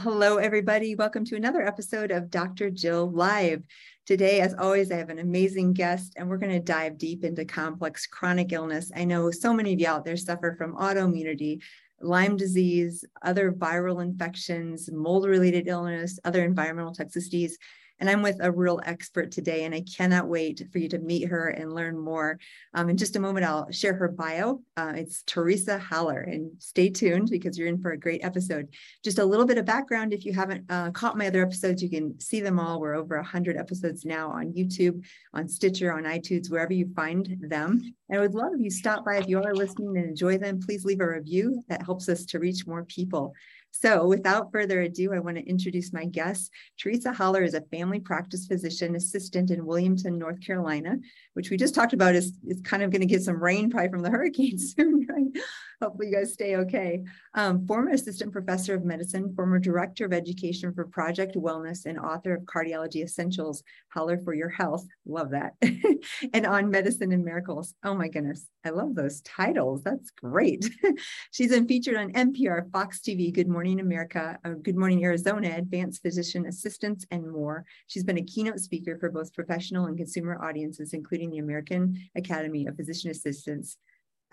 Hello, everybody. Welcome to another episode of Dr. Jill Live. Today, as always, I have an amazing guest, and we're going to dive deep into complex chronic illness. I know so many of you out there suffer from autoimmunity, Lyme disease, other viral infections, mold related illness, other environmental toxicities. And I'm with a real expert today, and I cannot wait for you to meet her and learn more. Um, in just a moment, I'll share her bio. Uh, it's Teresa Haller, and stay tuned because you're in for a great episode. Just a little bit of background if you haven't uh, caught my other episodes, you can see them all. We're over 100 episodes now on YouTube, on Stitcher, on iTunes, wherever you find them. And I would love if you stop by if you are listening and enjoy them. Please leave a review that helps us to reach more people. So without further ado, I want to introduce my guest. Teresa Haller is a family practice physician assistant in Williamston, North Carolina, which we just talked about is, is kind of going to get some rain probably from the hurricane soon, right? Hopefully you guys stay okay. Um, former assistant professor of medicine, former director of education for Project Wellness and author of Cardiology Essentials, Holler for Your Health. Love that. and on Medicine and Miracles. Oh my goodness. I love those titles. That's great. She's been featured on NPR, Fox TV, Good Morning America, uh, Good Morning Arizona, Advanced Physician Assistants, and more. She's been a keynote speaker for both professional and consumer audiences, including the American Academy of Physician Assistants.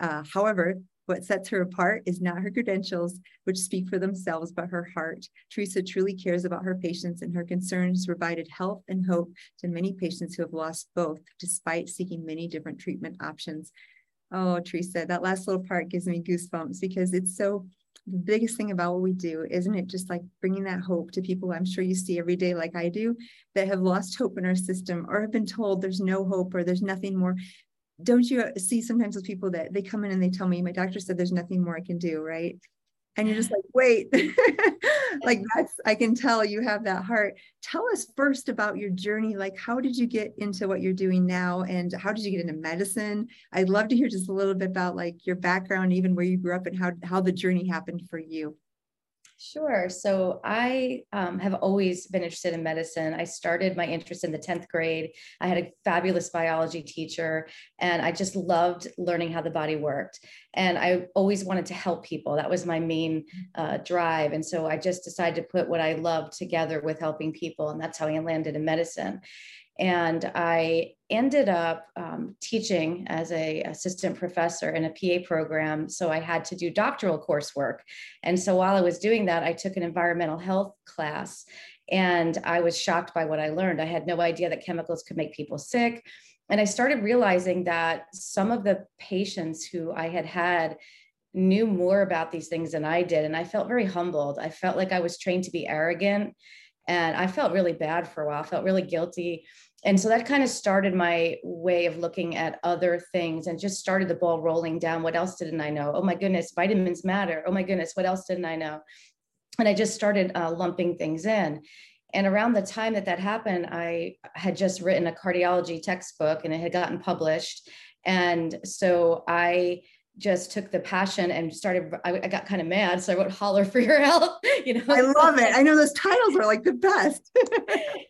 Uh, however, what sets her apart is not her credentials, which speak for themselves, but her heart. Teresa truly cares about her patients, and her concerns provided health and hope to many patients who have lost both, despite seeking many different treatment options. Oh, Teresa, that last little part gives me goosebumps because it's so the biggest thing about what we do, isn't it just like bringing that hope to people I'm sure you see every day, like I do, that have lost hope in our system or have been told there's no hope or there's nothing more don't you see sometimes with people that they come in and they tell me my doctor said there's nothing more I can do, right? And you're just like, wait, like that's, I can tell you have that heart. Tell us first about your journey. Like, how did you get into what you're doing now? And how did you get into medicine? I'd love to hear just a little bit about like your background, even where you grew up and how, how the journey happened for you. Sure. So I um, have always been interested in medicine. I started my interest in the 10th grade. I had a fabulous biology teacher, and I just loved learning how the body worked. And I always wanted to help people. That was my main uh, drive. And so I just decided to put what I loved together with helping people. And that's how I landed in medicine and I ended up um, teaching as a assistant professor in a PA program. So I had to do doctoral coursework. And so while I was doing that, I took an environmental health class and I was shocked by what I learned. I had no idea that chemicals could make people sick. And I started realizing that some of the patients who I had had knew more about these things than I did. And I felt very humbled. I felt like I was trained to be arrogant. And I felt really bad for a while, I felt really guilty and so that kind of started my way of looking at other things and just started the ball rolling down. What else didn't i know? Oh my goodness vitamins matter. Oh my goodness what else didn't i know? And i just started uh, lumping things in. And around the time that that happened i had just written a cardiology textbook and it had gotten published. And so i just took the passion and started I, I, got kind of mad so i wrote holler for your health you know? I love it. I know those titles are like the best.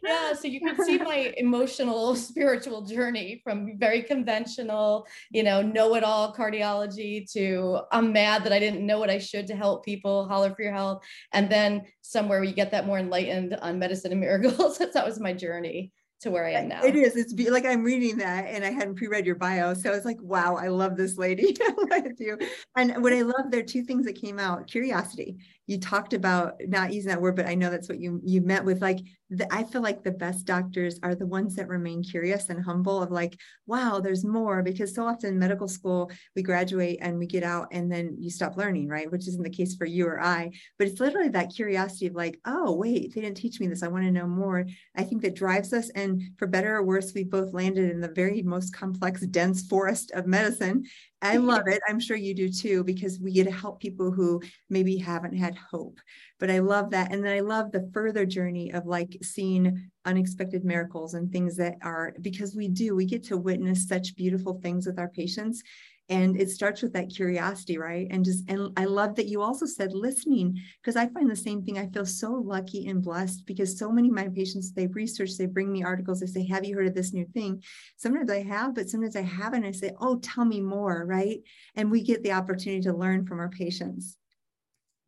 Yeah so you can see my emotional spiritual journey from very conventional you know know-it-all cardiology to i'm mad that i didn't know what i should to help people holler for your health and then somewhere where you get that more enlightened on medicine and miracles. That was my journey to where I am now. It is. It's be, like I'm reading that and I hadn't pre-read your bio. So I was like, wow, I love this lady. I love you. And what I love, there are two things that came out. Curiosity you talked about not using that word, but I know that's what you you meant with like the, I feel like the best doctors are the ones that remain curious and humble of like, wow, there's more because so often in medical school we graduate and we get out and then you stop learning, right? Which isn't the case for you or I, but it's literally that curiosity of like, oh wait, they didn't teach me this. I want to know more. I think that drives us. And for better or worse, we both landed in the very most complex, dense forest of medicine I love it. I'm sure you do too, because we get to help people who maybe haven't had hope. But I love that. And then I love the further journey of like seeing unexpected miracles and things that are because we do, we get to witness such beautiful things with our patients and it starts with that curiosity right? And just and i love that you also said listening because i find the same thing. I feel so lucky and blessed because so many of my patients they research they bring me articles they say have you heard of this new thing? Sometimes i have but sometimes i haven't. I say oh tell me more right? And we get the opportunity to learn from our patients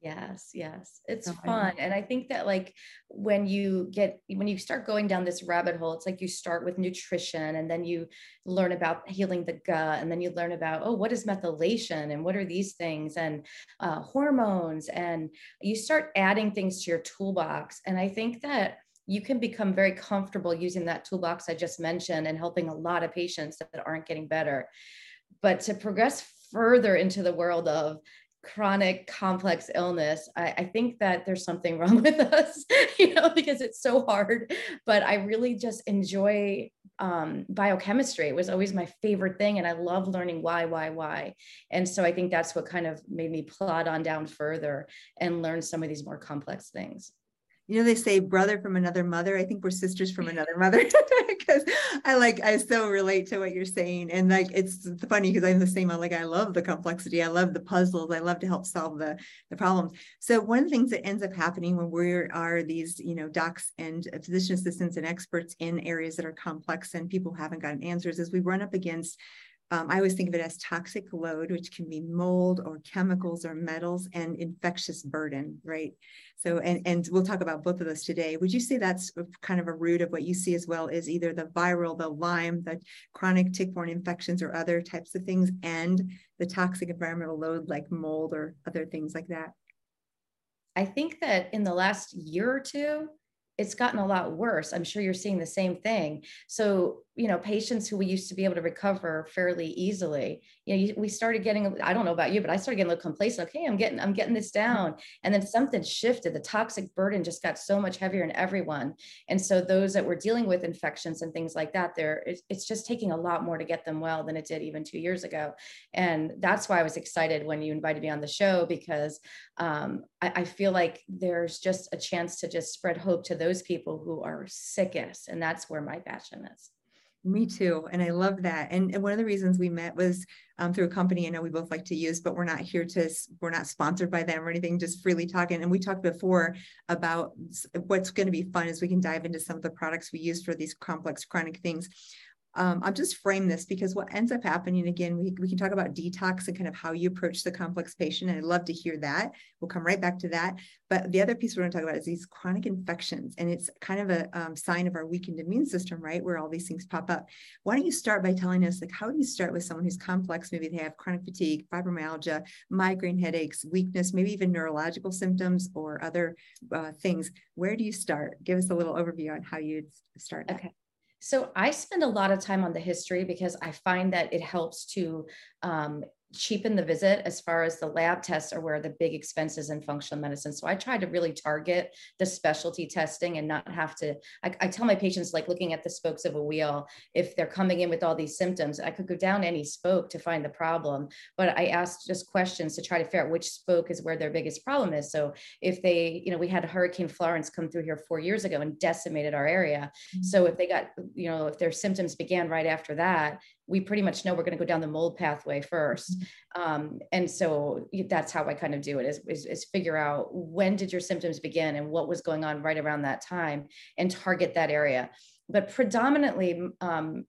Yes, yes. It's so fun. And I think that like when you get when you start going down this rabbit hole, it's like you start with nutrition and then you learn about healing the gut and then you learn about oh what is methylation and what are these things and uh, hormones and you start adding things to your toolbox. And I think that you can become very comfortable using that toolbox I just mentioned and helping a lot of patients that aren't getting better. But to progress further into the world of chronic complex illness I, I, think that there's something wrong with us you know because it's so hard. But i really just enjoy um, biochemistry. It was always my favorite thing and i love learning why why why. And so i think that's what kind of made me plod on down further and learn some of these more complex things you know they say brother from another mother. I think we're sisters from another mother because i like i so relate to what you're saying and like it's funny because i'm the same I'm like i love the complexity i love the puzzles i love to help solve the the problems. So one of the things that ends up happening when we are these you know docs and physician assistants and experts in areas that are complex and people haven't gotten answers is we run up against um, I always think of it as toxic load, which can be mold or chemicals or metals and infectious burden, right? So, and, and we'll talk about both of those today. Would you say that's kind of a root of what you see as well is either the viral, the Lyme, the chronic tick-borne infections or other types of things, and the toxic environmental load like mold or other things like that? I think that in the last year or two, it's gotten a lot worse. I'm sure you're seeing the same thing. So, you know, patients who we used to be able to recover fairly easily, you know, we started getting, I don't know about you, but I started getting a little complacent. Okay, I'm getting, I'm getting this down. And then something shifted. The toxic burden just got so much heavier in everyone. And so those that were dealing with infections and things like that, there, it's just taking a lot more to get them well than it did even two years ago. And that's why I was excited when you invited me on the show because um, I, I feel like there's just a chance to just spread hope to those people who are sickest. And that's where my passion is. Me too. And I love that. And, and one of the reasons we met was um, through a company I know we both like to use, but we're not here to, we're not sponsored by them or anything, just freely talking. And we talked before about what's going to be fun as we can dive into some of the products we use for these complex chronic things um, I'll just frame this because what ends up happening again, we, we can talk about detox and kind of how you approach the complex patient. And I'd love to hear that. We'll come right back to that. But the other piece we're going to talk about is these chronic infections. And it's kind of a um, sign of our weakened immune system, right? Where all these things pop up. Why don't you start by telling us, like, how do you start with someone who's complex? Maybe they have chronic fatigue, fibromyalgia, migraine headaches, weakness, maybe even neurological symptoms or other uh, things. Where do you start? Give us a little overview on how you'd start. That. Okay. So I spend a lot of time on the history because I find that it helps to um, cheapen the visit as far as the lab tests are where the big expenses in functional medicine. So I try to really target the specialty testing and not have to, I, I, tell my patients like looking at the spokes of a wheel, if they're coming in with all these symptoms, I could go down any spoke to find the problem, but I asked just questions to try to figure out which spoke is where their biggest problem is. So if they, you know, we had Hurricane Florence come through here four years ago and decimated our area. Mm-hmm. So if they got, you know, if their symptoms began right after that, we pretty much know we're going to go down the mold pathway first. Mm-hmm. Um, and so that's how I kind of do it is, is, is, figure out when did your symptoms begin and what was going on right around that time and target that area. But predominantly, um,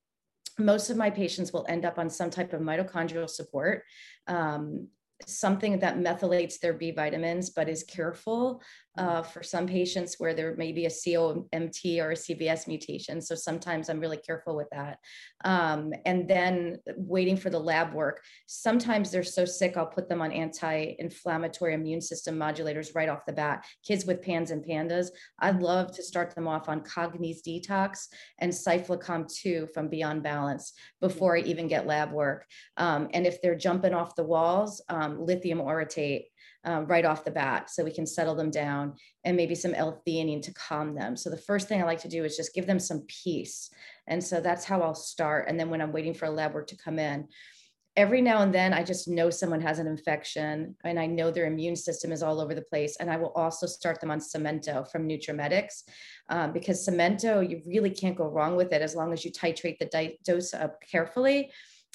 most of my patients will end up on some type of mitochondrial support. Um, something that methylates their B vitamins, but is careful uh, for some patients where there may be a COMT or a CBS mutation. So sometimes I'm really careful with that. Um, and then waiting for the lab work. Sometimes they're so sick, I'll put them on anti-inflammatory immune system modulators right off the bat. Kids with PANS and PANDAS, I'd love to start them off on Cognise Detox and Cyclocalm 2 from Beyond Balance before I even get lab work. Um, and if they're jumping off the walls, um, lithium orotate um, right off the bat so we can settle them down and maybe some L-theanine to calm them. So the first thing I like to do is just give them some peace. And so that's how I'll start. And then when I'm waiting for a lab work to come in, every now and then I just know someone has an infection and I know their immune system is all over the place. And I will also start them on Samento from NutraMedix um, because Samento, you really can't go wrong with it as long as you titrate the di- dose up carefully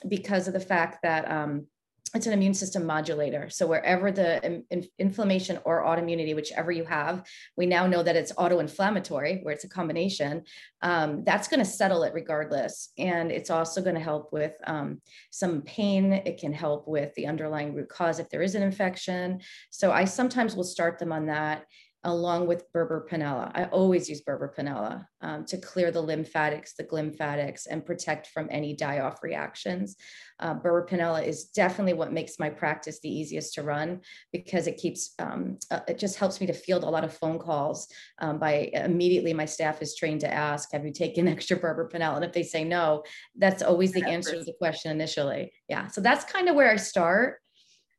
because of the fact that um, it's an immune system modulator. So wherever the in, in, inflammation or autoimmunity, whichever you have, we now know that it's auto-inflammatory, where it's a combination. Um, that's going to settle it regardless, and it's also going to help with um, some pain. It can help with the underlying root cause if there is an infection. So I sometimes will start them on that, along with Burbur-Pinella. I always use Burbur-Pinella um, to clear the lymphatics, the glymphatics, and protect from any die-off reactions. Uh, Burbur-Pinella is definitely what makes my practice the easiest to run because it keeps, um, uh, it just helps me to field a lot of phone calls um, by immediately my staff is trained to ask, have you taken extra Berber Panella? And if they say no, that's always the answer to the question initially. Yeah, so that's kind of where I start.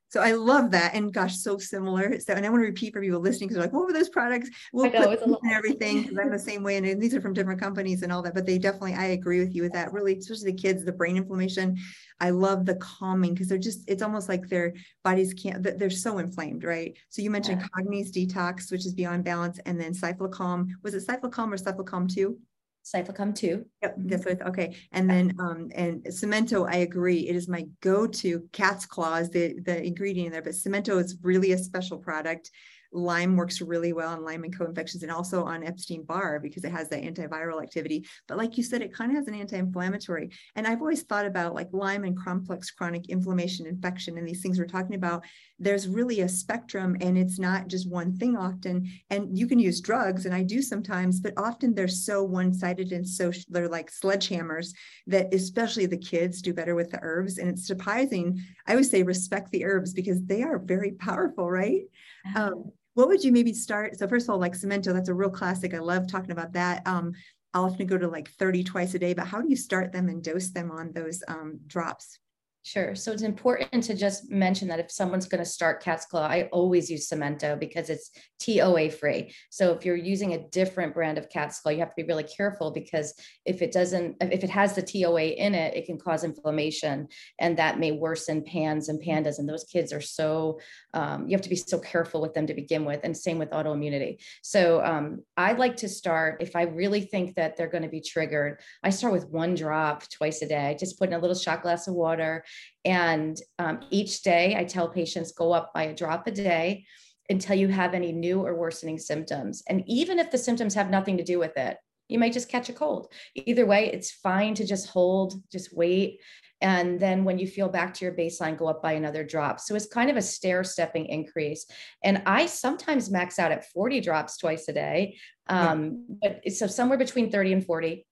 So I love that. And gosh, so similar. So, and I want to repeat for people listening because they're like, what were those products? We'll know, put and everything because I'm the same way. And these are from different companies and all that. But they definitely, I agree with you with that. Really, especially the kids, the brain inflammation. I love the calming because they're just, it's almost like their bodies can't, they're so inflamed, right? So you mentioned yeah. Cogni's detox, which is beyond balance, and then Cyclocalm. Was it Cyclocalm or Cyclocalm 2? Cyclocalm 2. Yep, that's what, okay. And then, um, and Samento, I agree. It is my go-to cat's claws, the, the ingredient in there, but Samento is really a special product. Lyme works really well on Lyme and co-infections and also on Epstein-Barr because it has that antiviral activity. But like you said, it kind of has an anti-inflammatory. And I've always thought about like Lyme and complex chronic inflammation, infection, and these things we're talking about. There's really a spectrum and it's not just one thing often. And you can use drugs, and I do sometimes, but often they're so one-sided and so they're like sledgehammers that especially the kids do better with the herbs. And it's surprising. I would say respect the herbs because they are very powerful, right? Um, what would you maybe start? So first of all, like Samento, that's a real classic. I love talking about that. Um, I'll often go to like 30 twice a day, but how do you start them and dose them on those um, drops? Sure. So it's important to just mention that if someone's going to start cat's claw, I always use Samento because it's TOA free. So if you're using a different brand of cat's claw, you have to be really careful because if it doesn't, if it has the TOA in it, it can cause inflammation and that may worsen PANS and PANDAS. And those kids are so, um, you have to be so careful with them to begin with. And same with autoimmunity. So um, I like to start, if I really think that they're going to be triggered, I start with one drop twice a day. Just put in a little shot glass of water and um, each day, I tell patients go up by a drop a day until you have any new or worsening symptoms. And even if the symptoms have nothing to do with it, you might just catch a cold. Either way, it's fine to just hold, just wait. And then when you feel back to your baseline, go up by another drop. So it's kind of a stair stepping increase. And I sometimes max out at 40 drops twice a day. Um, but so somewhere between 30 and 40.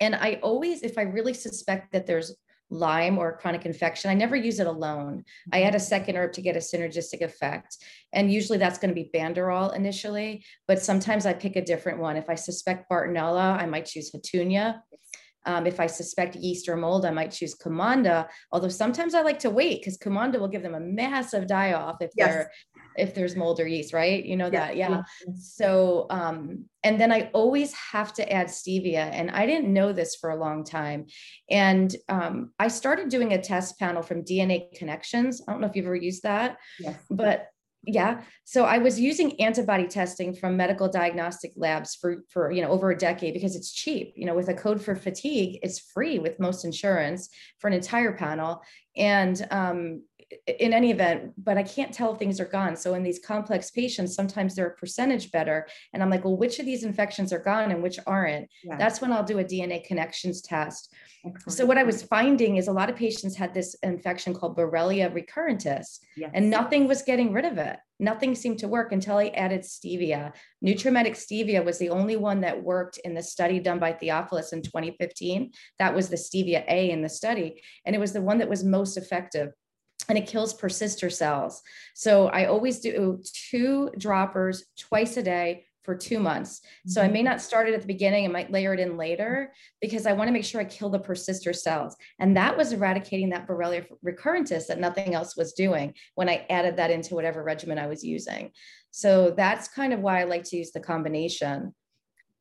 And I always, if I really suspect that there's Lyme or chronic infection, I never use it alone. I mm-hmm. add a second herb to get a synergistic effect. And usually that's going to be Banderol initially, but sometimes I pick a different one. If I suspect Bartonella, I might choose Houttuynia. Um, if I suspect yeast or mold, I might choose Cumanda. Although sometimes I like to wait because Cumanda will give them a massive die off if yes. they're if there's mold or yeast, right? You know that, yeah. yeah. So, um, and then I always have to add stevia, and I didn't know this for a long time. And um, I started doing a test panel from DNA Connections. I don't know if you've ever used that, yes. but yeah so i was using antibody testing from medical diagnostic labs for for you know over a decade because it's cheap you know with a code for fatigue it's free with most insurance for an entire panel and um, in any event, but I can't tell if things are gone. So in these complex patients, sometimes they're a percentage better. And I'm like, well, which of these infections are gone and which aren't? Yeah. That's when I'll do a DNA connections test. Excellent. So what I was finding is a lot of patients had this infection called Borrelia recurrentis, yes. and nothing was getting rid of it. Nothing seemed to work until I added stevia. NutraMedix stevia was the only one that worked in the study done by Theophilus in 2015. That was the stevia A in the study, and it was the one that was most effective and it kills persister cells. So I always do two droppers twice a day for two months. So I may mm-hmm. not start it at the beginning, I might layer it in later because I want to make sure I kill the persister cells. And that was eradicating that Borrelia recurrentis that nothing else was doing when I added that into whatever regimen I was using. So that's kind of why I like to use the combination.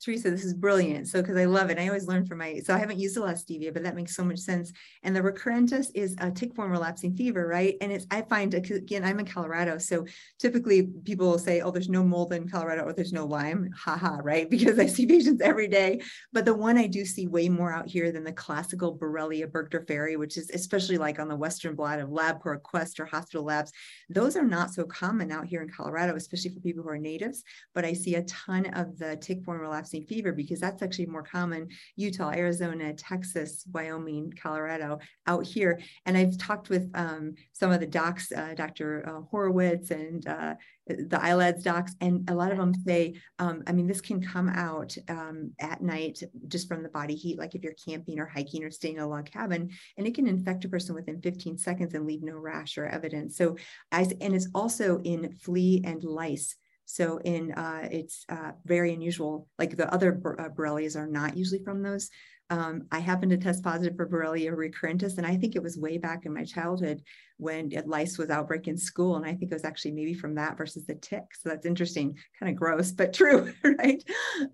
Teresa, this is brilliant. So, because I love it, I always learn from my. So, I haven't used a lot of stevia, but that makes so much sense. And the recurrentis is a tick-borne relapsing fever, right? And it's I find again, I'm in Colorado, so typically people will say, "Oh, there's no mold in Colorado, or there's no Lyme." Haha, right? Because I see patients every day. But the one I do see way more out here than the classical Borrelia burgdorferi, which is especially like on the western blot of LabCorp, Quest, or hospital labs. Those are not so common out here in Colorado, especially for people who are natives. But I see a ton of the tick-borne relapsing fever because that's actually more common Utah, Arizona, Texas, Wyoming, Colorado out here. And I've talked with um, some of the docs, uh, Dr. Uh, Horowitz and uh, the ILADS docs, and a lot of them say, um, I mean, this can come out um, at night just from the body heat, like if you're camping or hiking or staying in a log cabin, and it can infect a person within 15 seconds and leave no rash or evidence. So, and it's also in flea and lice. So in uh, it's uh, very unusual. Like the other uh, Borrelias are not usually from those. Um, I happened to test positive for Borrelia recurrentis, and I think it was way back in my childhood when lice was outbreak in school, and I think it was actually maybe from that versus the tick. So that's interesting, kind of gross, but true, right?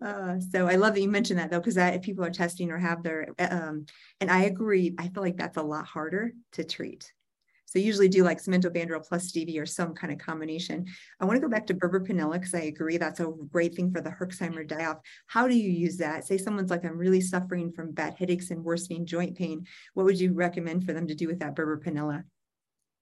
Uh, so I love that you mentioned that though, because if people are testing or have their, um, and I agree, I feel like that's a lot harder to treat. So usually do like Samento plus stevia or some kind of combination. I want to go back to Burbur-Pinella because I agree that's a great thing for the Herxheimer die-off. How do you use that? Say someone's like, I'm really suffering from bad headaches and worsening joint pain. What would you recommend for them to do with that Burbur-Pinella?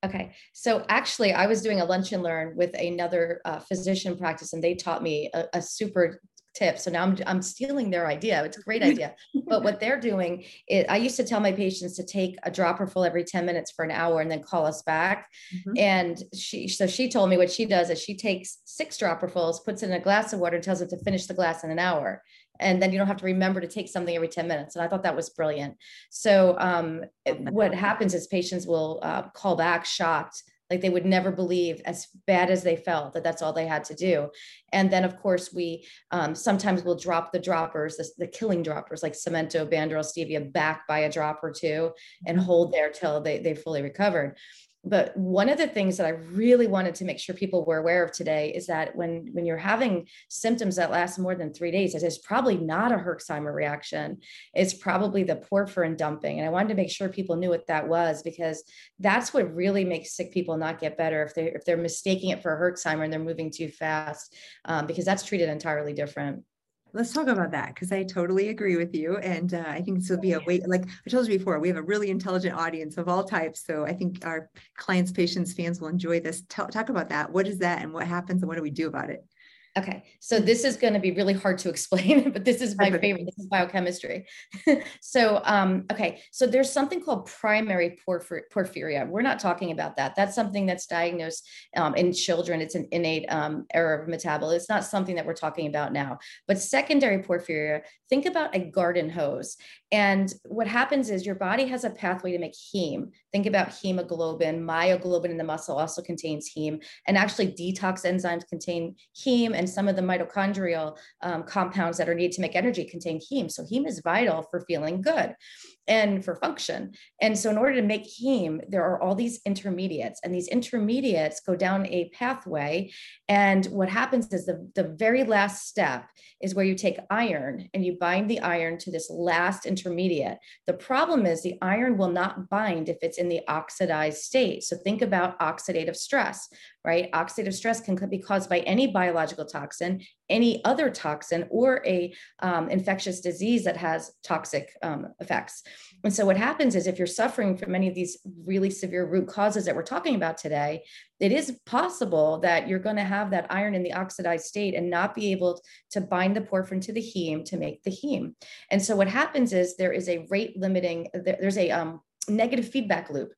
Okay, so actually, I was doing a lunch and learn with another uh, physician practice, and they taught me a, a super tip. So now I'm, I'm stealing their idea. It's a great idea. but what they're doing is I used to tell my patients to take a dropper full every 10 minutes for an hour and then call us back. Mm-hmm. And she, so she told me what she does is she takes six dropperfuls, puts it in a glass of water and tells it to finish the glass in an hour. And then you don't have to remember to take something every 10 minutes. And I thought that was brilliant. So um, what happens is patients will uh, call back shocked like they would never believe as bad as they felt that that's all they had to do and then of course we um, sometimes will drop the droppers the, the, killing droppers like samento banderol stevia back by a drop or two and mm-hmm. hold there till they, they fully recovered but one of the things that i really wanted to make sure people were aware of today is that when when you're having symptoms that last more than three days it is probably not a herxheimer reaction. It's probably the porphyrin dumping. And i wanted to make sure people knew what that was because that's what really makes sick people not get better if they if they're mistaking it for herxheimer and they're moving too fast um, because that's treated entirely different Let's talk about that because I totally agree with you. And uh, I think this will be a way, like I told you before, we have a really intelligent audience of all types. So I think our clients, patients, fans will enjoy this. talk about that. What is that and what happens and what do we do about it? Okay, so this is going to be really hard to explain, but this is my favorite. This is biochemistry. so, um, okay, so there's something called primary porphyr- porphyria. We're not talking about that. That's something that's diagnosed um, in children. It's an innate um, error of metabolism. It's not something that we're talking about now. But secondary porphyria, think about a garden hose. And what happens is your body has a pathway to make heme. Think about hemoglobin. Myoglobin in the muscle also contains heme. And actually, detox enzymes contain heme, and some of the mitochondrial um, compounds that are needed to make energy contain heme. So, heme is vital for feeling good and for function. And so, in order to make heme, there are all these intermediates, and these intermediates go down a pathway. And what happens is the, the very last step is where you take iron and you bind the iron to this last intermediate. The problem is the iron will not bind if it's in the oxidized state. So, think about oxidative stress, right? Oxidative stress can be caused by any biological toxin, any other toxin, or a um, infectious disease that has toxic um, effects. And so what happens is if you're suffering from any of these really severe root causes that we're talking about today, it is possible that you're going to have that iron in the oxidized state and not be able to bind the porphyrin to the heme to make the heme. And so what happens is there is a rate limiting, there's a um, negative feedback loop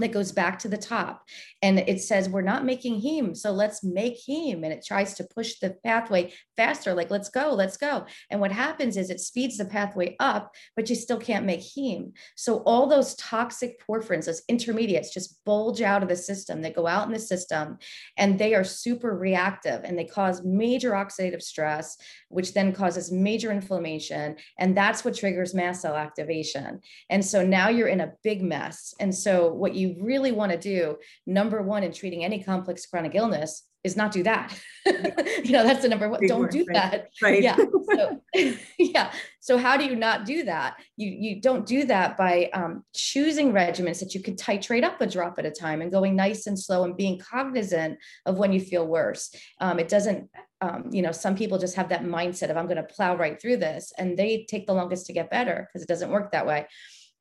that goes back to the top. And it says we're not making heme so let's make heme. And it tries to push the pathway faster like let's go let's go. And what happens is it speeds the pathway up but you still can't make heme. So all those toxic porphyrins those intermediates just bulge out of the system. They go out in the system and they are super reactive and they cause major oxidative stress which then causes major inflammation. And that's what triggers mast cell activation. And so now you're in a big mess. And so, what you really want to do, number one, in treating any complex chronic illness, is not do that. you know, that's the number one. Don't do that. Right. Yeah. So, yeah. So how do you not do that? You you don't do that by um, choosing regimens that you can titrate up a drop at a time and going nice and slow and being cognizant of when you feel worse. Um, it doesn't. Um, you know, some people just have that mindset of I'm going to plow right through this, and they take the longest to get better because it doesn't work that way.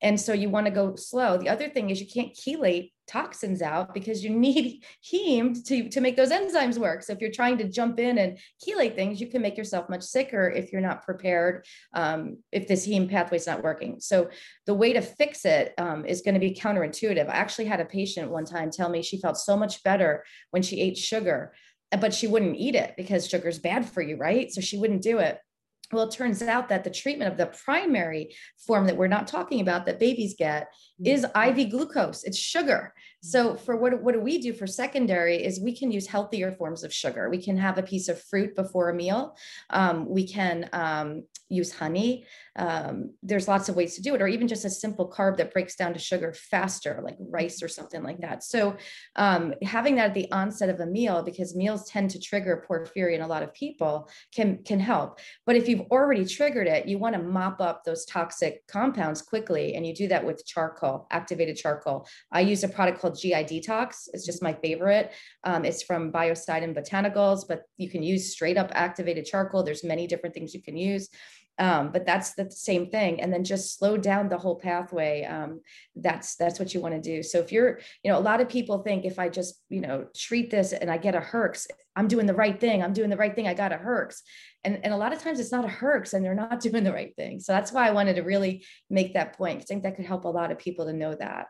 And so you want to go slow. The other thing is you can't chelate toxins out because you need heme to, to make those enzymes work. So if you're trying to jump in and chelate things, you can make yourself much sicker if you're not prepared, um, if this heme pathway is not working. So the way to fix it um, is going to be counterintuitive. I actually had a patient one time tell me she felt so much better when she ate sugar, but she wouldn't eat it because sugar's bad for you, right? So she wouldn't do it. Well, it turns out that the treatment of the primary form that we're not talking about that babies get is mm-hmm. IV glucose. It's sugar. So for what, what do we do for secondary is we can use healthier forms of sugar. We can have a piece of fruit before a meal. Um, we can um, use honey. Um, there's lots of ways to do it, or even just a simple carb that breaks down to sugar faster, like rice or something like that. So um, having that at the onset of a meal, because meals tend to trigger porphyria in a lot of people, can can help. But if you've already triggered it, you want to mop up those toxic compounds quickly, and you do that with charcoal, activated charcoal. I use a product called GI Detox. It's just my favorite. Um, it's from Biocidin Botanicals, but you can use straight up activated charcoal. There's many different things you can use. Um, but that's the same thing. And then just slow down the whole pathway. Um, that's that's what you want to do. So if you're you know a lot of people think if i just you know treat this and i get a herx i'm doing the right thing i'm doing the right thing i got a herx. And, and a lot of times it's not a herx and they're not doing the right thing. So that's why i wanted to really make that point i think that could help a lot of people to know that.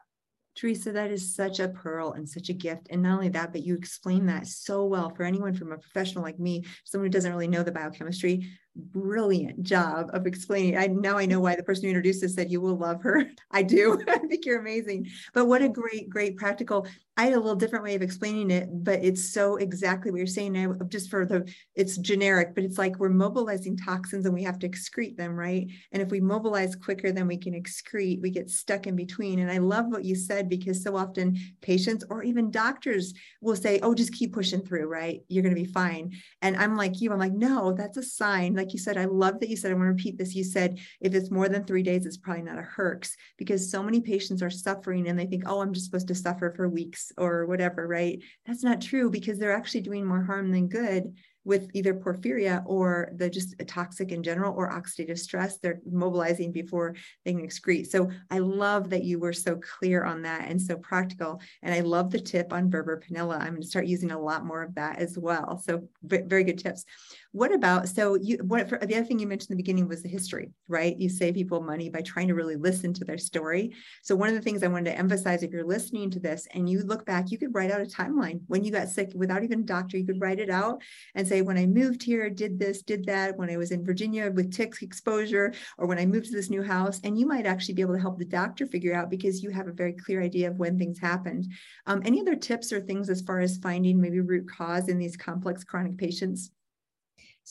Teresa, that is such a pearl and such a gift. And not only that, but you explain that so well for anyone from a professional like me, someone who doesn't really know the biochemistry brilliant job of explaining. I now I know why the person who introduced this said you will love her. I do. I think you're amazing. But what a great, great practical. I had a little different way of explaining it, but it's so exactly what you're saying. Now, just for the, it's generic, but it's like we're mobilizing toxins and we have to excrete them, right? And if we mobilize quicker than we can excrete, we get stuck in between. And I love what you said because so often patients or even doctors will say, "Oh, just keep pushing through, right? You're going to be fine." And I'm like you. I'm like, no, that's a sign like you said, I love that you said, I want to repeat this. You said, if it's more than three days, it's probably not a herx because so many patients are suffering and they think, oh, I'm just supposed to suffer for weeks or whatever, right? That's not true because they're actually doing more harm than good with either porphyria or the just toxic in general or oxidative stress. They're mobilizing before they can excrete. So I love that you were so clear on that and so practical. And I love the tip on Burbur-Pinella. I'm going to start using a lot more of that as well. So very good tips. What about so you what for, the other thing you mentioned in the beginning was the history, right? You save people money by trying to really listen to their story. So one of the things I wanted to emphasize if you're listening to this and you look back, you could write out a timeline when you got sick without even a doctor, you could write it out and say, when I moved here, did this, did that, when I was in Virginia with tick exposure, or when I moved to this new house. And you might actually be able to help the doctor figure out because you have a very clear idea of when things happened. Um, any other tips or things as far as finding maybe root cause in these complex chronic patients?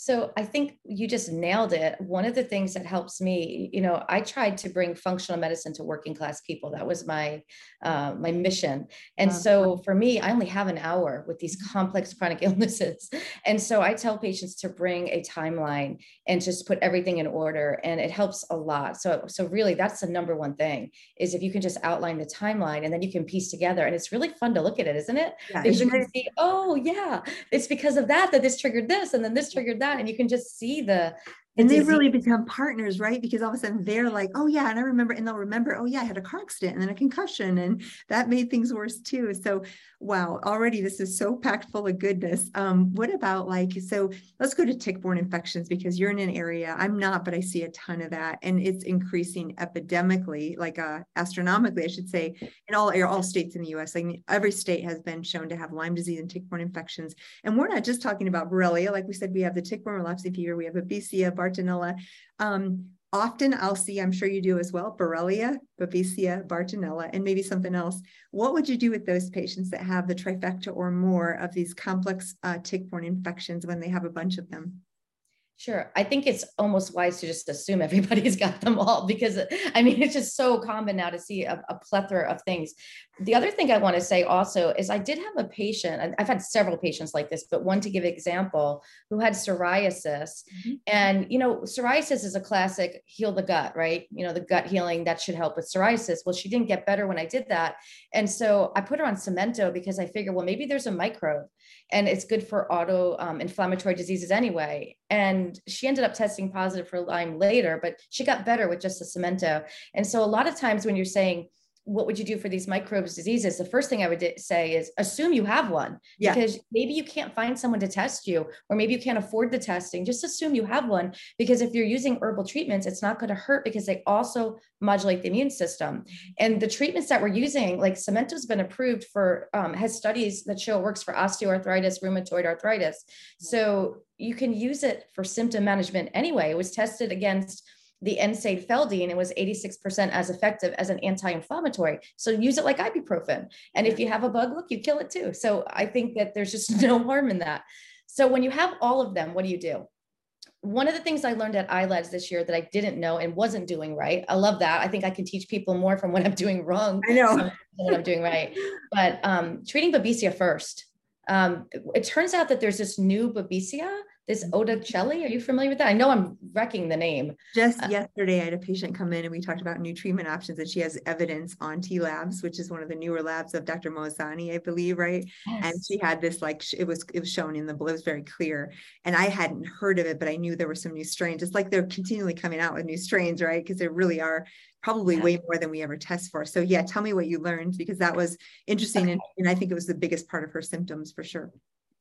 So I think you just nailed it. One of the things that helps me, you know, I tried to bring functional medicine to working class people. That was my uh, my mission. And so for me, I only have an hour with these complex chronic illnesses. And so I tell patients to bring a timeline and just put everything in order, and it helps a lot. So so really, that's the number one thing is if you can just outline the timeline and then you can piece together, and it's really fun to look at it, isn't it? Yeah, because you can see, oh yeah, it's because of that that this triggered this, and then this triggered that and you can just see the and they really become partners, right? Because all of a sudden they're like, oh yeah, and I remember, and they'll remember, oh yeah, I had a car accident and then a concussion, and that made things worse too. So wow, already this is so packed full of goodness. Um, what about like, so let's go to tick-borne infections because you're in an area, I'm not, but I see a ton of that, and it's increasing epidemically, like uh, astronomically, I should say, in all all states in the U.S. Like every state has been shown to have Lyme disease and tick-borne infections, and we're not just talking about Borrelia. Like we said, we have the tick-borne relapsing fever, we have Babesia, Bartonella. Um, often I'll see, I'm sure you do as well, Borrelia, Babesia, Bartonella, and maybe something else. What would you do with those patients that have the trifecta or more of these complex uh, tick-borne infections when they have a bunch of them? Sure. I think it's almost wise to just assume everybody's got them all because I mean, it's just so common now to see a, a, plethora of things. The other thing I want to say also is I did have a patient, and I've had several patients like this, but one to give example who had psoriasis. Mm-hmm. And, you know, psoriasis is a classic heal the gut, right? You know, the gut healing that should help with psoriasis. Well, she didn't get better when I did that. And so I put her on samento because I figured, well, maybe there's a microbe and it's good for auto um, inflammatory diseases anyway. And she ended up testing positive for Lyme later, but she got better with just the samento. And so a lot of times when you're saying, what would you do for these microbes diseases? The first thing i would say is assume you have one yeah. because maybe you can't find someone to test you or maybe you can't afford the testing. Just assume you have one because if you're using herbal treatments it's not going to hurt because they also modulate the immune system. And the treatments that we're using like samento's been approved for um, has studies that show it works for osteoarthritis rheumatoid arthritis. So you can use it for symptom management anyway. It was tested against the NSAID Feldene, it was 86% as effective as an anti-inflammatory. So use it like ibuprofen. And if you have a bug, look, you kill it too. So I think that there's just no harm in that. So when you have all of them, what do you do? One of the things I learned at ILADS this year that I didn't know and wasn't doing right. I love that. I think I can teach people more from what I'm doing wrong. I know what I'm doing right. But um, treating Babesia first. Um, it turns out that there's this new Babesia this Odacelli. Are you familiar with that? I know I'm wrecking the name. Just uh, yesterday, I had a patient come in and we talked about new treatment options, and she has evidence on T Labs, which is one of the newer labs of Dr. Mozayeni, I believe, right? Yes. And she had this like it was it was shown in the it was very clear. And I hadn't heard of it, but I knew there were some new strains. It's like they're continually coming out with new strains, right? Because there really are probably yeah. way more than we ever test for. So yeah, tell me what you learned because that was interesting. Okay. And, and I think it was the biggest part of her symptoms for sure.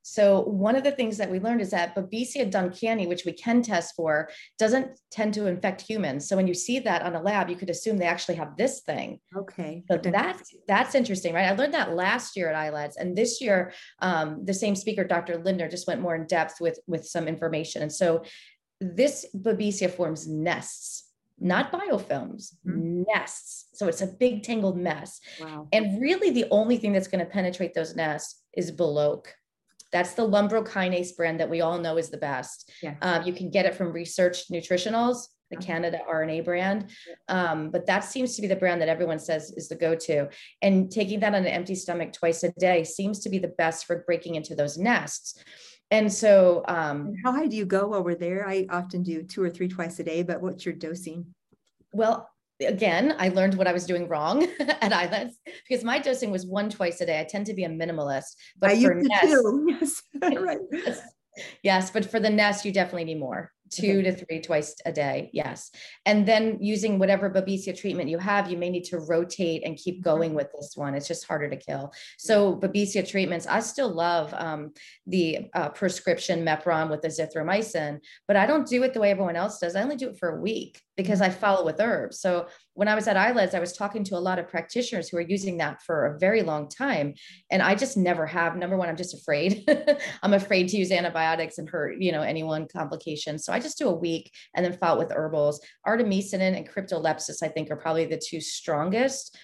So one of the things that we learned is that Babesia duncani, which we can test for, doesn't tend to infect humans. So when you see that on a lab, you could assume they actually have this thing. Okay. So that's that's interesting, right? I learned that last year at ILADS, and this year, um, the same speaker, Dr. Lindner, just went more in depth with with some information. And so this Babesia forms nests not biofilms, mm-hmm. nests. So it's a big tangled mess. Wow. And really, the only thing that's going to penetrate those nests is Boluoke. That's the lumbrokinase brand that we all know is the best. Yeah. Um, you can get it from Research Nutritionals, the Canada RNA brand. Um, but that seems to be the brand that everyone says is the go-to. And taking that on an empty stomach twice a day seems to be the best for breaking into those nests. And so, um, how high do you go while we're there? I often do two or three twice a day, but what's your dosing? Well, again, I learned what I was doing wrong at ILADS because my dosing was one twice a day. I tend to be a minimalist, but I for nest, yes, right. yes, yes, but for the nest, you definitely need more two to three twice a day. Yes. And then using whatever Babesia treatment you have, you may need to rotate and keep mm-hmm. going with this one. It's just harder to kill. So Babesia treatments, I still love um, the uh, prescription Mepron with azithromycin, but I don't do it the way everyone else does. I only do it for a week because I follow with herbs. So when I was at ILADS, I was talking to a lot of practitioners who are using that for a very long time. And I just never have. Number one, I'm just afraid. I'm afraid to use antibiotics and hurt, you know, anyone complications. So I just do a week and then follow with herbals. Artemisinin and cryptolepis, I think, are probably the two strongest.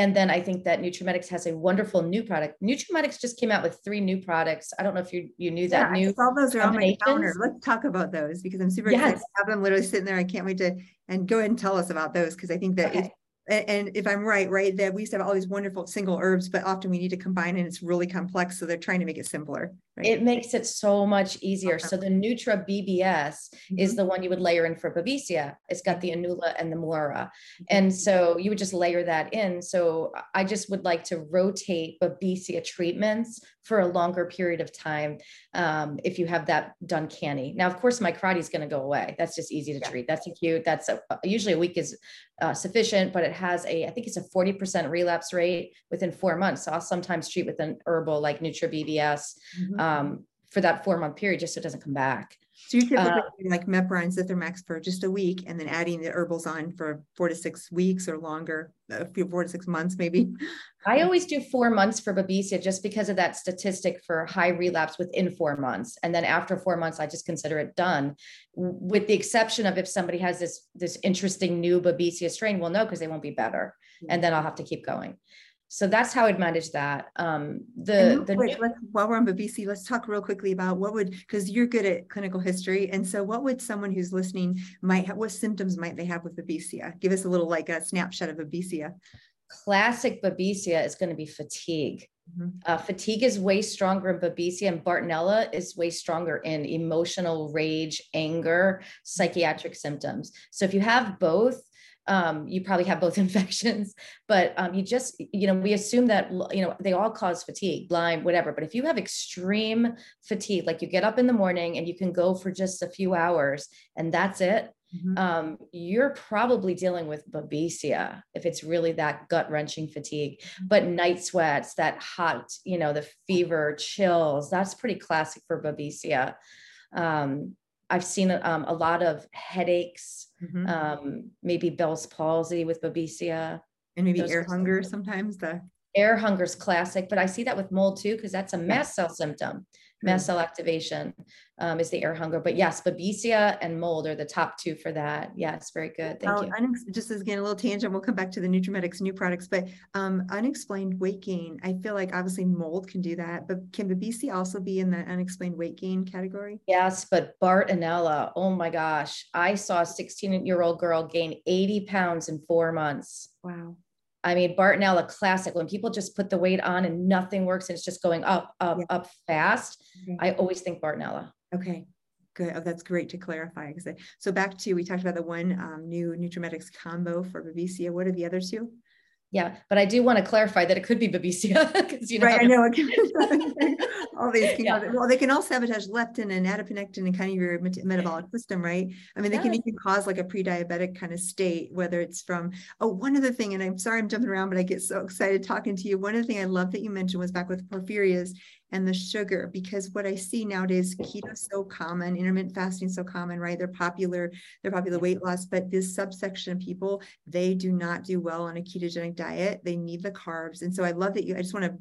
And then I think that NutraMedix has a wonderful new product. NutraMedix just came out with three new products. I don't know if you you knew that yeah, new. All those are on my counter. Let's talk about those because I'm super yes. excited to have them literally sitting there. I can't wait to and go ahead and tell us about those because I think that okay and if I'm right, right, that we used to have all these wonderful single herbs, but often we need to combine and it's really complex. So they're trying to make it simpler. Right? It makes it so much easier. Okay. So the Nutra BBS mm-hmm. is the one you would layer in for Babesia. It's got the Anula and the Melura. Mm-hmm. And so you would just layer that in. So I just would like to rotate Babesia treatments for a longer period of time um, if you have that duncani. Now, of course, microti is going to go away. That's just easy to yeah. treat. That's acute. That's a, usually a week is uh, sufficient, but it has a, I think it's a 40% relapse rate within four months. So I'll sometimes treat with an herbal like Nutra BBS mm-hmm. um, for that four month period just so it doesn't come back. So you're typically uh, like Mepron, Zithromax for just a week and then adding the herbals on for four to six weeks or longer, a few four to six months maybe. I always do four months for Babesia just because of that statistic for high relapse within four months. And then after four months, I just consider it done. With the exception of if somebody has this this interesting new Babesia strain, we'll know because they won't be better. And then I'll have to keep going. So that's how I'd manage that. Um, the, the quick, let's, while we're on Babesia, let's talk real quickly about what would because you're good at clinical history, and so what would someone who's listening might have? What symptoms might they have with Babesia? Give us a little like a snapshot of Babesia. Classic Babesia is going to be fatigue. Mm-hmm. Uh, fatigue is way stronger in Babesia, and Bartonella is way stronger in emotional rage, anger, psychiatric symptoms. So if you have both, um, you probably have both infections, but um, you just, you know, we assume that, you know, they all cause fatigue, Lyme, whatever. But if you have extreme fatigue, like you get up in the morning and you can go for just a few hours and that's it, mm-hmm. um, you're probably dealing with babesia if it's really that gut wrenching fatigue. Mm-hmm. But night sweats, that hot, you know, the fever, chills, that's pretty classic for babesia. Um, I've seen um, a lot of headaches, mm-hmm. um, maybe Bell's palsy with babesia. And maybe air hunger sometimes. The air hunger is classic, but I see that with mold too, because that's a mast cell symptom mast cell activation um, is the air hunger. But yes, Babesia and mold are the top two for that. Yes, very good. Thank you. Unex- just as again, a little tangent, we'll come back to the NutraMedix new products, but um, unexplained weight gain. I feel like obviously mold can do that, but can Babesia also be in the unexplained weight gain category? Yes, but Bartonella, oh my gosh, I saw a 16 year old girl gain 80 pounds in four months. Wow. I mean, Bartonella classic, when people just put the weight on and nothing works and it's just going up, up, yeah. up fast, okay. I always think Bartonella. Okay, good. Oh, that's great to clarify. So back to, we talked about the one um, new NutraMedix combo for Babesia. What are the other two? Yeah, but I do want to clarify that it could be babesia because you know. Right, I know. all these can yeah. well, they can all sabotage leptin and adiponectin and kind of your metabolic system, right? I mean, they yeah. can even cause like a pre-diabetic kind of state, whether it's from oh, one other thing, and I'm sorry I'm jumping around, but I get so excited talking to you. One other thing I love that you mentioned was back with porphyrias and the sugar because what I see nowadays, keto so common, intermittent fasting so common, right? They're popular, they're popular weight loss, but this subsection of people, they do not do well on a ketogenic diet. They need the carbs. And so I love that you, I just want to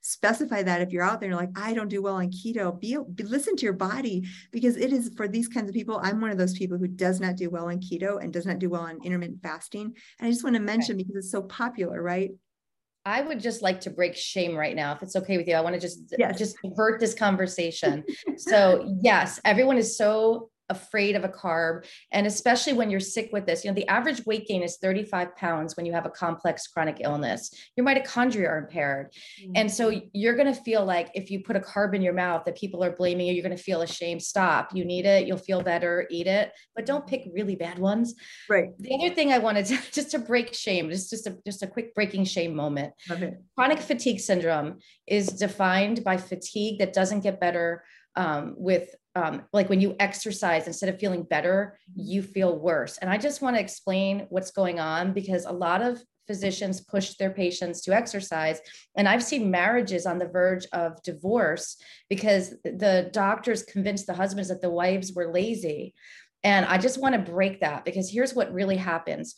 specify that if you're out there like i don't do well on keto be, be, listen to your body because it is for these kinds of people i'm one of those people who does not do well on keto and does not do well on intermittent fasting and i just want to mention okay. because it's so popular right I would just like to break shame right now, if it's okay with you. I want to just yes. just divert this conversation. so yes, everyone is so afraid of a carb. And especially when you're sick with this, you know, the average weight gain is 35 pounds when you have a complex chronic illness. Your mitochondria are impaired. Mm-hmm. And so you're going to feel like if you put a carb in your mouth that people are blaming you, you're going to feel ashamed. Stop. You need it. You'll feel better. Eat it. But don't pick really bad ones. Right. The other thing I wanted to just to break shame, just, just a just a quick breaking shame moment. Okay. Chronic fatigue syndrome is defined by fatigue that doesn't get better um, with um, like when you exercise instead of feeling better you feel worse. And i just want to explain what's going on because a lot of physicians push their patients to exercise and i've seen marriages on the verge of divorce because the doctors convinced the husbands that the wives were lazy. And i just want to break that because here's what really happens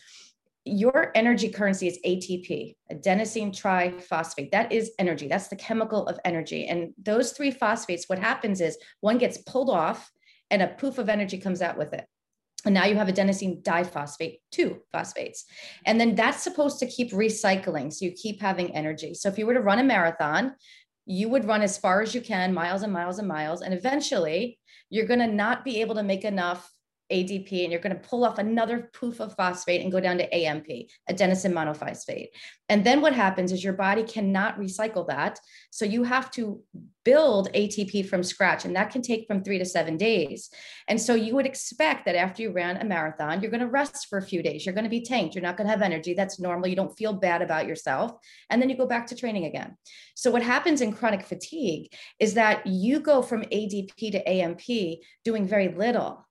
your energy currency is ATP, adenosine triphosphate. That is energy. That's the chemical of energy. And those three phosphates, what happens is one gets pulled off and a poof of energy comes out with it. And now you have adenosine diphosphate, two phosphates. And then that's supposed to keep recycling. So you keep having energy. So if you were to run a marathon, you would run as far as you can, miles and miles and miles. And eventually you're going to not be able to make enough ADP and you're going to pull off another poof of phosphate and go down to AMP, adenosine monophosphate. And then what happens is your body cannot recycle that. So you have to build ATP from scratch, and that can take from three to seven days. And so you would expect that after you ran a marathon, you're going to rest for a few days. You're going to be tanked. You're not going to have energy. That's normal. You don't feel bad about yourself. And then you go back to training again. So what happens in chronic fatigue is that you go from ADP to AMP doing very little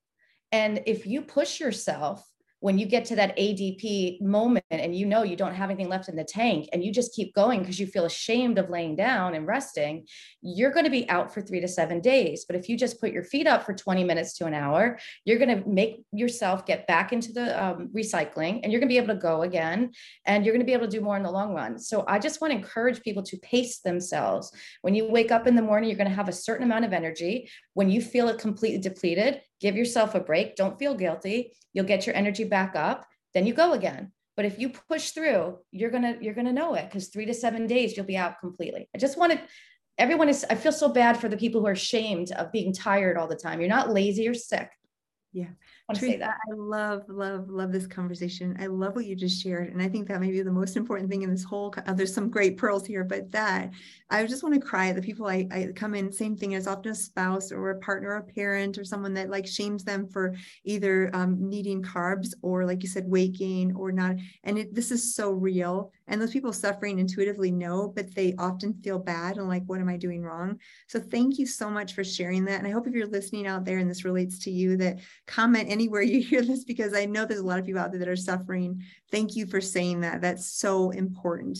and if you push yourself when you get to that ADP moment and you know you don't have anything left in the tank and you just keep going because you feel ashamed of laying down and resting, you're going to be out for three to seven days. But if you just put your feet up for 20 minutes to an hour, you're going to make yourself get back into the um, recycling and you're going to be able to go again and you're going to be able to do more in the long run. So I just want to encourage people to pace themselves. When you wake up in the morning, you're going to have a certain amount of energy. When you feel it completely depleted, give yourself a break. Don't feel guilty. You'll get your energy back up. Then you go again. but if you push through, you're gonna you're gonna know it because three to seven days you'll be out completely. I just wanted everyone is. I feel so bad for the people who are ashamed of being tired all the time. You're not lazy or sick. Yeah want to say that. I love, love, love this conversation. I love what you just shared. And I think that may be the most important thing in this whole, uh, there's some great pearls here, but that I just want to cry at the people I, I come in, same thing as often a spouse or a partner, or a parent, or someone that like shames them for either um, needing carbs or like you said, weight gain or not. And it, this is so real. And those people suffering intuitively know, but they often feel bad and like, what am I doing wrong? So thank you so much for sharing that. And I hope if you're listening out there and this relates to you, that comment anywhere you hear this because I know there's a lot of people out there that are suffering. Thank you for saying that. That's so important.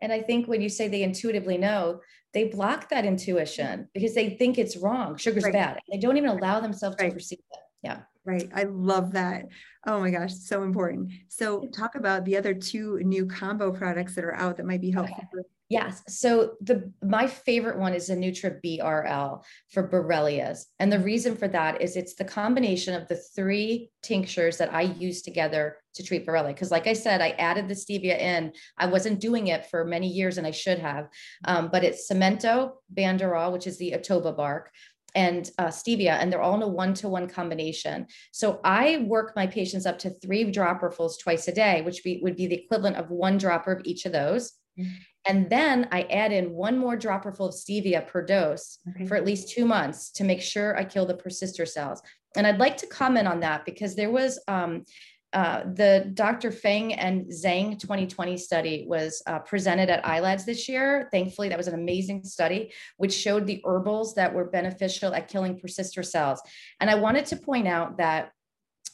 And I think when you say they intuitively know, they block that intuition because they think it's wrong. Sugar's right. bad. They don't even allow themselves right. to perceive it. Yeah. Right. I love that. Oh my gosh, so important. So talk about the other two new combo products that are out that might be helpful okay. Yes. So the my favorite one is the Nutra BRL for Borrelias. And the reason for that is it's the combination of the three tinctures that I use together to treat Borrelia. Because like I said, I added the stevia in. I wasn't doing it for many years and I should have. Um, but it's samento, banderol, which is the otoba bark, and uh, stevia, and they're all in a one to one combination. So I work my patients up to three dropperfuls twice a day, which be, would be the equivalent of one dropper of each of those. Mm-hmm. And then I add in one more dropperful of stevia per dose okay. for at least two months to make sure I kill the persister cells. And I'd like to comment on that because there was um, uh, the Dr. Feng and Zhang 2020 study was uh, presented at ILADS this year. Thankfully, that was an amazing study, which showed the herbals that were beneficial at killing persister cells. And I wanted to point out that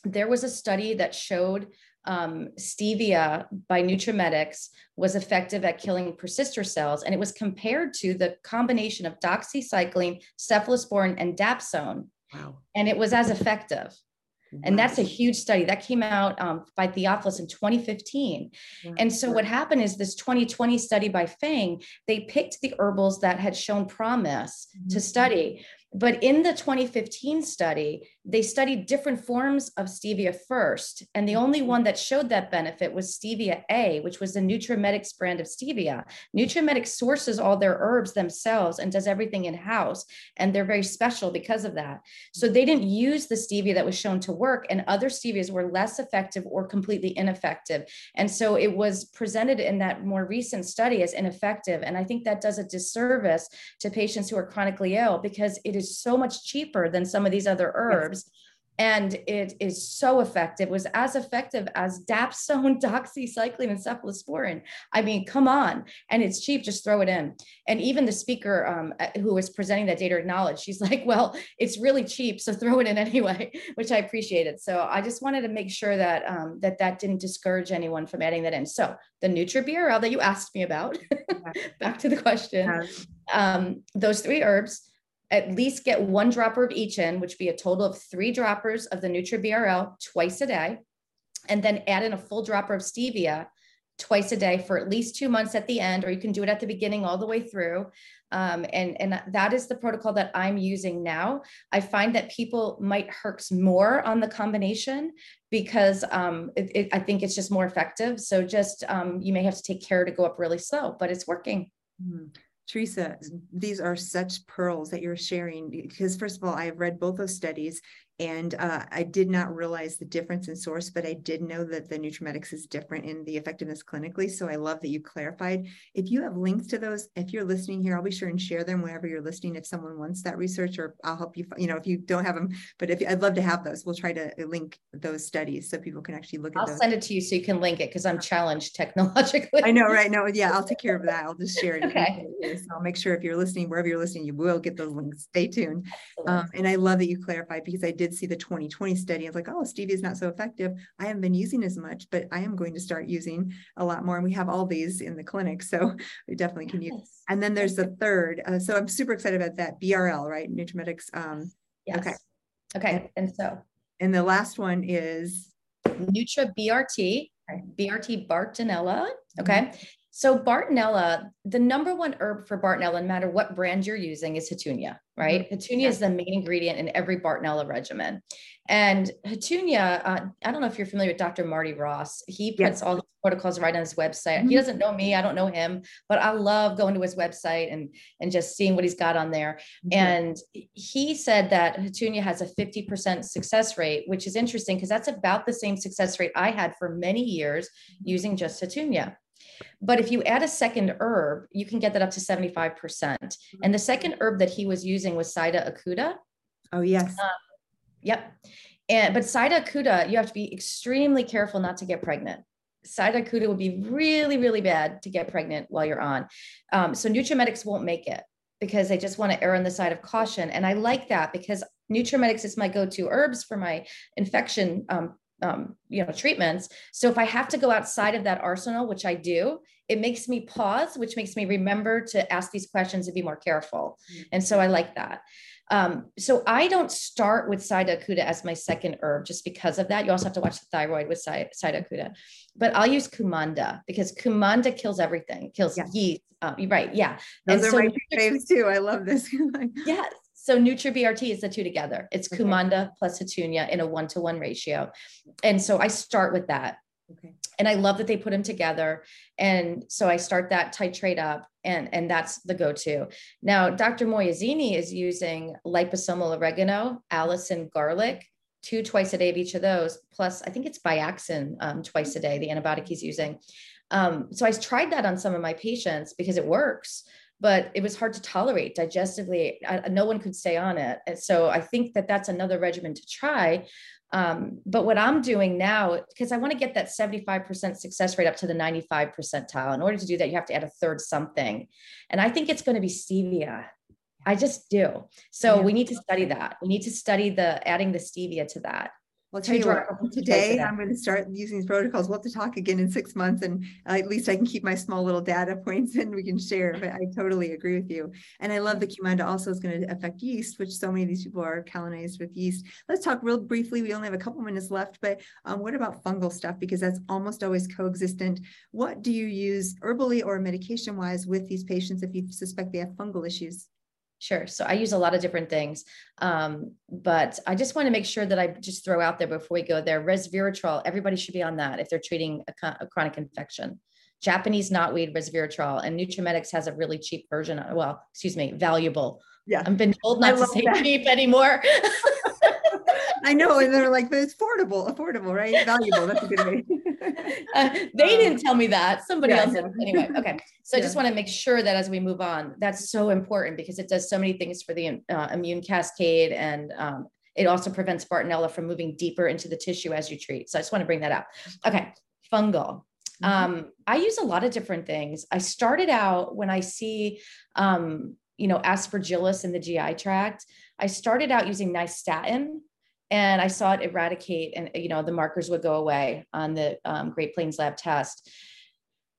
there was a study that showed um, stevia by NutraMedix was effective at killing persister cells, and it was compared to the combination of doxycycline, cephalosporin, and dapsone. Wow. And it was as effective. And that's a huge study that came out um, by Theophilus in 2015. Wow. And so, what happened is this 2020 study by Feng, they picked the herbals that had shown promise mm-hmm. to study. But in the 2015 study, they studied different forms of stevia first. And the only mm-hmm. one that showed that benefit was stevia A, which was the NutraMedix brand of stevia. NutraMedix sources all their herbs themselves and does everything in house. And they're very special because of that. So they didn't use the stevia that was shown to work, and other stevias were less effective or completely ineffective. And so it was presented in that more recent study as ineffective. And I think that does a disservice to patients who are chronically ill because it is so much cheaper than some of these other herbs. And it is so effective, it was as effective as dapsone, doxycycline, and cephalosporin. I mean, come on. And it's cheap, just throw it in. And even the speaker um, uh, who was presenting that data acknowledged, she's like, well, it's really cheap, so throw it in anyway, which I appreciated. So I just wanted to make sure that um, that, that didn't discourage anyone from adding that in. So the Nutra that you asked me about, back to the question, um, those three herbs, at least get one dropper of each in, which be a total of three droppers of the Nutra BRL twice a day, and then add in a full dropper of stevia twice a day for at least two months at the end, or you can do it at the beginning all the way through. Um, and, and that is the protocol that I'm using now. I find that people might hurt more on the combination because um, it, it, I think it's just more effective. So just um, you may have to take care to go up really slow, but it's working. Mm-hmm. Teresa, these are such pearls that you're sharing because, first of all, I have read both those studies and uh, I did not realize the difference in source, but I did know that the NutraMedix is different in the effectiveness clinically. So I love that you clarified. If you have links to those, if you're listening here, I'll be sure and share them wherever you're listening. If someone wants that research, or I'll help you. You know, if you don't have them, but if I'd love to have those, we'll try to link those studies so people can actually look I'll at. I'll send it to you so you can link it because I'm challenged technologically. I know, right? No, yeah, I'll take care of that. I'll just share it. okay. So I'll make sure if you're listening, wherever you're listening, you will get those links. Stay tuned. Um, and I love that you clarified because I did see the 2020 2020 study. I was like, oh, stevia is not so effective. I haven't been using as much, but I am going to start using a lot more. And we have all these in the clinic. So we definitely can use. And then there's the third. Uh, so I'm super excited about that BRL, right? NutraMedix. Um, yes. Okay. Okay. And so. And the last one is Nutra BRT, BRT Bartonella. Okay. Mm-hmm. So Bartonella, the number one herb for Bartonella, no matter what brand you're using, is Houttuynia, right? Mm-hmm. Houttuynia yeah. is the main ingredient in every Bartonella regimen. And Houttuynia, uh, I don't know if you're familiar with Dr. Marty Ross. He puts all the protocols right on his website. Mm-hmm. He doesn't know me, I don't know him, but I love going to his website and and just seeing what he's got on there. Mm-hmm. And he said that Houttuynia has a 50% success rate, which is interesting because that's about the same success rate I had for many years using just Houttuynia. But if you add a second herb, you can get that up to 75%. And the second herb that he was using was Sida acuta. Oh, yes. Um, yep. And but Sida acuta, you have to be extremely careful not to get pregnant. Sida acuta would be really, really bad to get pregnant while you're on. Um, so NutraMedix won't make it because they just want to err on the side of caution. And I like that because NutraMedix is my go-to herbs for my infection um, um, you know treatments. So if i have to go outside of that arsenal which i do it makes me pause which makes me remember to ask these questions and be more careful. Mm-hmm. and so i like that. Um, so i don't start with acuta as my second herb just because of that. You also have to watch the thyroid with sida acuta but i'll use Cumanda because Cumanda kills everything. Kills yeah. yeast. Uh, right. Yeah. Those and are so, my faves too. I love this. Yes so NutraBRT is the two together. It's okay. Cumanda plus Houttuynia in a one to one ratio. And so I start with that. Okay. And I love that they put them together. And so I start that titrate up and, and that's the go-to. Now, Dr. Mozayeni is using liposomal oregano, allicin garlic, two twice a day of each of those, plus I think it's Biaxin um, twice a day, the antibiotic he's using. Um, so I tried that on some of my patients because it works but it was hard to tolerate digestively. I, no one could stay on it. And so I think that that's another regimen to try. Um, but what I'm doing now, because I want to get that 75% success rate up to the 95 percentile. In order to do that, you have to add a third something. And I think it's going to be stevia. I just do. So yeah. we need to study that. We need to study the adding the stevia to that. I'll tell you what, today I'm going to start using these protocols. We'll have to talk again in six months and uh, at least I can keep my small little data points and we can share, but I totally agree with you. And I love the Cumanda also is going to affect yeast, which so many of these people are colonized with yeast. Let's talk real briefly. We only have a couple minutes left, but um, what about fungal stuff? Because that's almost always coexistent. What do you use herbally or medication wise with these patients if you suspect they have fungal issues? Sure. So I use a lot of different things, um, but I just want to make sure that I just throw out there before we go there. Resveratrol, everybody should be on that if they're treating a, a chronic infection. Japanese knotweed resveratrol, and NutraMedix has a really cheap version. Well, excuse me, valuable. Yeah. I've been told not to say that. cheap anymore. I know, and they're like, but it's affordable, affordable, right? Valuable. That's a good way. Uh, they um, didn't tell me that. Somebody yeah, else did. Anyway, okay. So yeah. I just want to make sure that as we move on, that's so important because it does so many things for the uh, immune cascade and um, it also prevents Bartonella from moving deeper into the tissue as you treat. So I just want to bring that up. Okay, fungal. Mm-hmm. Um, I use a lot of different things. I started out when I see, um, you know, aspergillus in the GI tract. I started out using nystatin and I saw it eradicate, and you know the markers would go away on the um, Great Plains Lab test.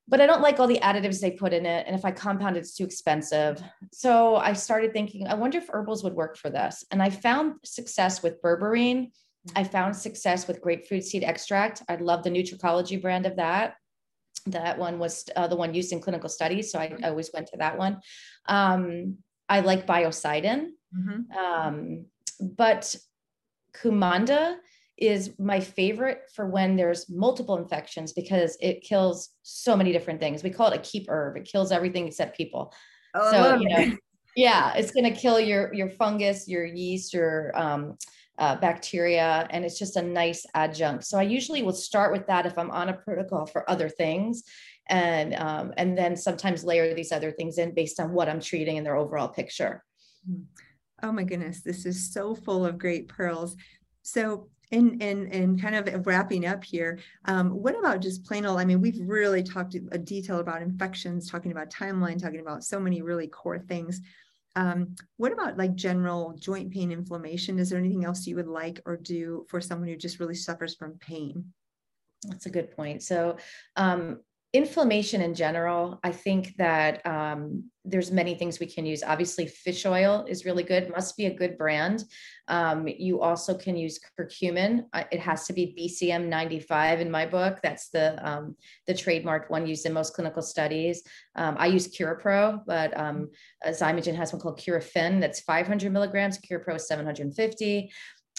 But I don't like all the additives they put in it, and if I compound it, it's too expensive. So I started thinking, I wonder if herbals would work for this, and I found success with berberine. I found success with grapefruit seed extract. I love the Nutricology brand of that. That one was uh, the one used in clinical studies, so I, I always went to that one. Um, I like biocidin. Mm-hmm. Um, but Cumanda is my favorite for when there's multiple infections because it kills so many different things. We call it a keep herb. It kills everything except people. Oh, so you know, yeah, it's going to kill your your fungus, your yeast, your um, uh, bacteria, and it's just a nice adjunct. So I usually will start with that if I'm on a protocol for other things, and um, and then sometimes layer these other things in based on what I'm treating in their overall picture. Mm-hmm. Oh my goodness, this is so full of great pearls. So and and and kind of wrapping up here, um, what about just plain old? I mean, we've really talked a detail about infections, talking about timeline, talking about so many really core things. Um, what about like general joint pain, inflammation? Is there anything else you would like or do for someone who just really suffers from pain? That's a good point. So, um, inflammation in general, I think that um, there's many things we can use. Obviously, fish oil is really good. Must be a good brand. Um, you also can use curcumin. Uh, it has to be BCM 95 in my book. That's the um, the trademark one used in most clinical studies. Um, I use CuraPro, but um, Xymogen has one called Curafin that's 500 milligrams. CuraPro is 750.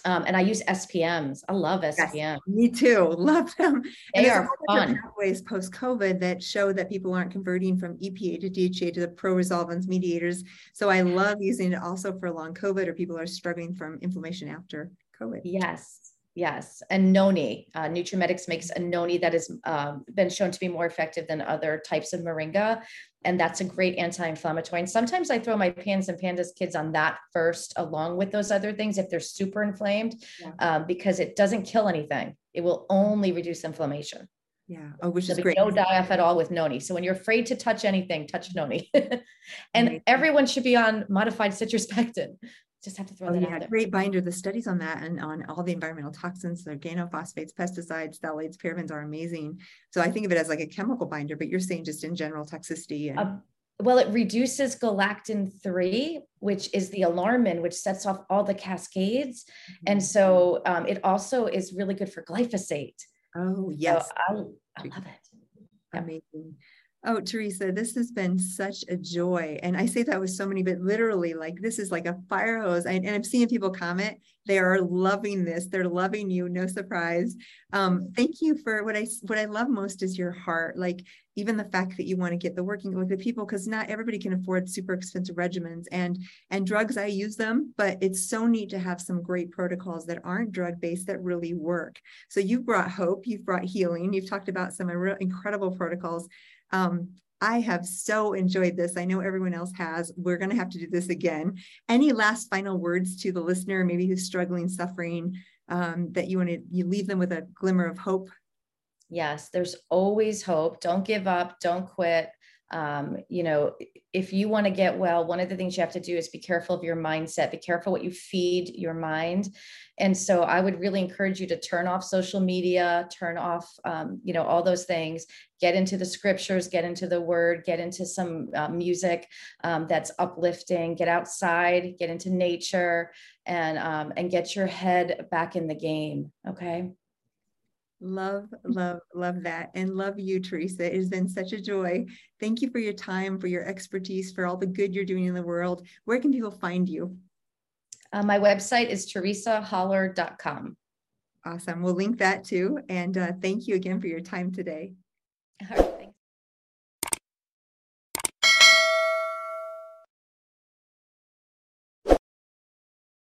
Um, and I use SPMs. I love SPMs. Yes, me too. Love them. They and are fun. Pathways post COVID that show that people aren't converting from EPA to DHA to the pro resolvins mediators. So I love using it also for long COVID or people are struggling from inflammation after COVID. Yes. Yes, and noni. Uh, NutraMedix makes a noni that has um, been shown to be more effective than other types of moringa and that's a great anti-inflammatory. And sometimes I throw my pans and pandas kids on that first, along with those other things if they're super inflamed, yeah. um, because it doesn't kill anything. It will only reduce inflammation. Yeah. Oh, which is great. No die-off at all with noni. So when you're afraid to touch anything, touch noni. and everyone should be on modified citrus pectin just have to throw oh, that yeah, out there. Great binder. The studies on that and on all the environmental toxins, the organophosphates, pesticides, phthalates, parabens are amazing. So I think of it as like a chemical binder, but you're saying just in general toxicity. And- uh, well, it reduces galectin 3, which is the alarmin, which sets off all the cascades. Mm-hmm. And so um, it also is really good for glyphosate. Oh, yes. So I, I love it. Amazing. Oh, Teresa, this has been such a joy. And I say that with so many, but literally, like, this is like a fire hose. I, and I'm seeing people comment, they are loving this. They're loving you. No surprise. Um, thank you for what I what I love most is your heart. Like, even the fact that you want to get the working with the people, because not everybody can afford super expensive regimens and and drugs. I use them, but it's so neat to have some great protocols that aren't drug based that really work. So you've brought hope, you've brought healing, you've talked about some incredible protocols um, I have so enjoyed this. I know everyone else has. We're going to have to do this again. Any last final words to the listener, maybe who's struggling, suffering, um, that you want to you leave them with a glimmer of hope? Yes, there's always hope. Don't give up. Don't quit um, you know if you want to get well one of the things you have to do is be careful of your mindset be careful what you feed your mind. And so i would really encourage you to turn off social media turn off um, you know all those things. Get into the scriptures get into the word get into some uh, music um, that's uplifting. Get outside get into nature and um, and get your head back in the game okay Love, love, love that. And love you, Teresa. It has been such a joy. Thank you for your time, for your expertise, for all the good you're doing in the world. Where can people find you? Uh, my website is teresaholler.com. Awesome. We'll link that too. And uh, thank you again for your time today.